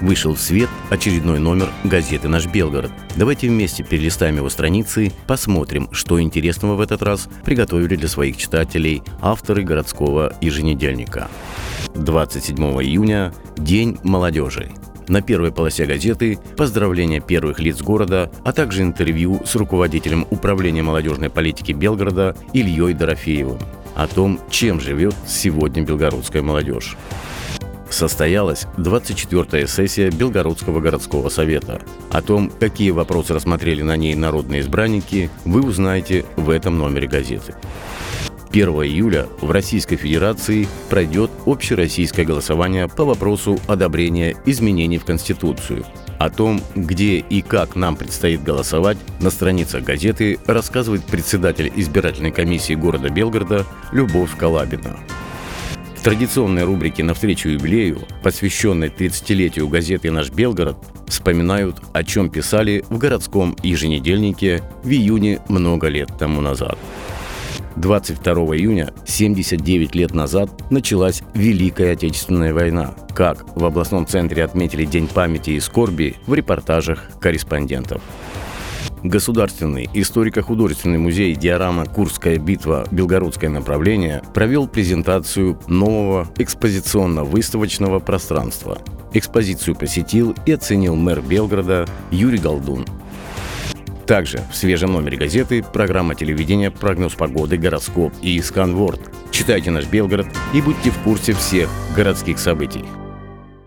вышел в свет очередной номер газеты «Наш Белгород». Давайте вместе перелистаем его страницы, посмотрим, что интересного в этот раз приготовили для своих читателей авторы городского еженедельника. 27 июня – День молодежи. На первой полосе газеты поздравления первых лиц города, а также интервью с руководителем управления молодежной политики Белгорода Ильей Дорофеевым о том, чем живет сегодня белгородская молодежь. Состоялась 24-я сессия Белгородского городского совета. О том, какие вопросы рассмотрели на ней народные избранники, вы узнаете в этом номере газеты. 1 июля в Российской Федерации пройдет общероссийское голосование по вопросу одобрения изменений в Конституцию. О том, где и как нам предстоит голосовать, на страницах газеты рассказывает председатель избирательной комиссии города Белгорода Любовь Калабина. Традиционной рубрике «Навстречу юбилею», посвященной 30-летию газеты «Наш Белгород», вспоминают, о чем писали в городском еженедельнике в июне много лет тому назад. 22 июня 79 лет назад началась Великая Отечественная война. Как в областном центре отметили День памяти и скорби в репортажах корреспондентов. Государственный историко-художественный музей «Диорама. Курская битва. Белгородское направление» провел презентацию нового экспозиционно-выставочного пространства. Экспозицию посетил и оценил мэр Белгорода Юрий Голдун. Также в свежем номере газеты программа телевидения «Прогноз погоды», «Гороскоп» и «Сканворд». Читайте наш Белгород и будьте в курсе всех городских событий.